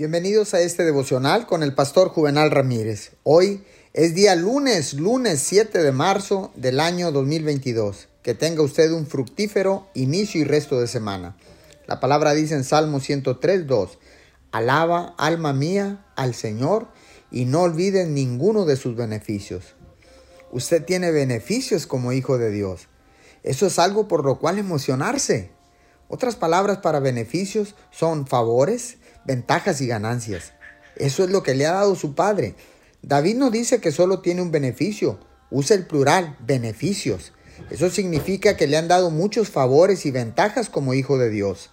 Bienvenidos a este devocional con el pastor Juvenal Ramírez. Hoy es día lunes, lunes 7 de marzo del año 2022. Que tenga usted un fructífero inicio y resto de semana. La palabra dice en Salmo 103, 2. Alaba, alma mía, al Señor y no olvides ninguno de sus beneficios. Usted tiene beneficios como hijo de Dios. Eso es algo por lo cual emocionarse. Otras palabras para beneficios son favores, ventajas y ganancias. Eso es lo que le ha dado su padre. David no dice que solo tiene un beneficio, usa el plural, beneficios. Eso significa que le han dado muchos favores y ventajas como hijo de Dios.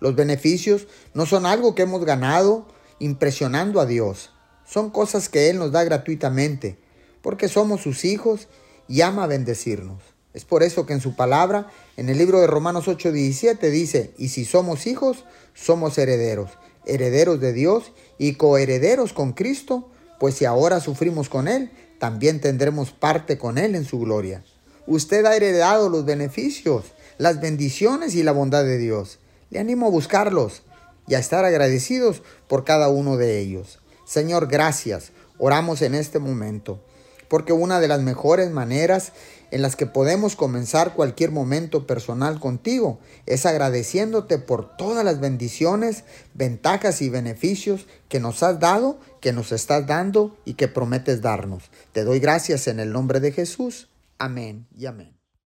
Los beneficios no son algo que hemos ganado impresionando a Dios. Son cosas que Él nos da gratuitamente, porque somos sus hijos y ama bendecirnos. Es por eso que en su palabra, en el libro de Romanos 8:17 dice, y si somos hijos, somos herederos, herederos de Dios y coherederos con Cristo, pues si ahora sufrimos con Él, también tendremos parte con Él en su gloria. Usted ha heredado los beneficios, las bendiciones y la bondad de Dios. Le animo a buscarlos y a estar agradecidos por cada uno de ellos. Señor, gracias. Oramos en este momento porque una de las mejores maneras en las que podemos comenzar cualquier momento personal contigo es agradeciéndote por todas las bendiciones, ventajas y beneficios que nos has dado, que nos estás dando y que prometes darnos. Te doy gracias en el nombre de Jesús. Amén y amén.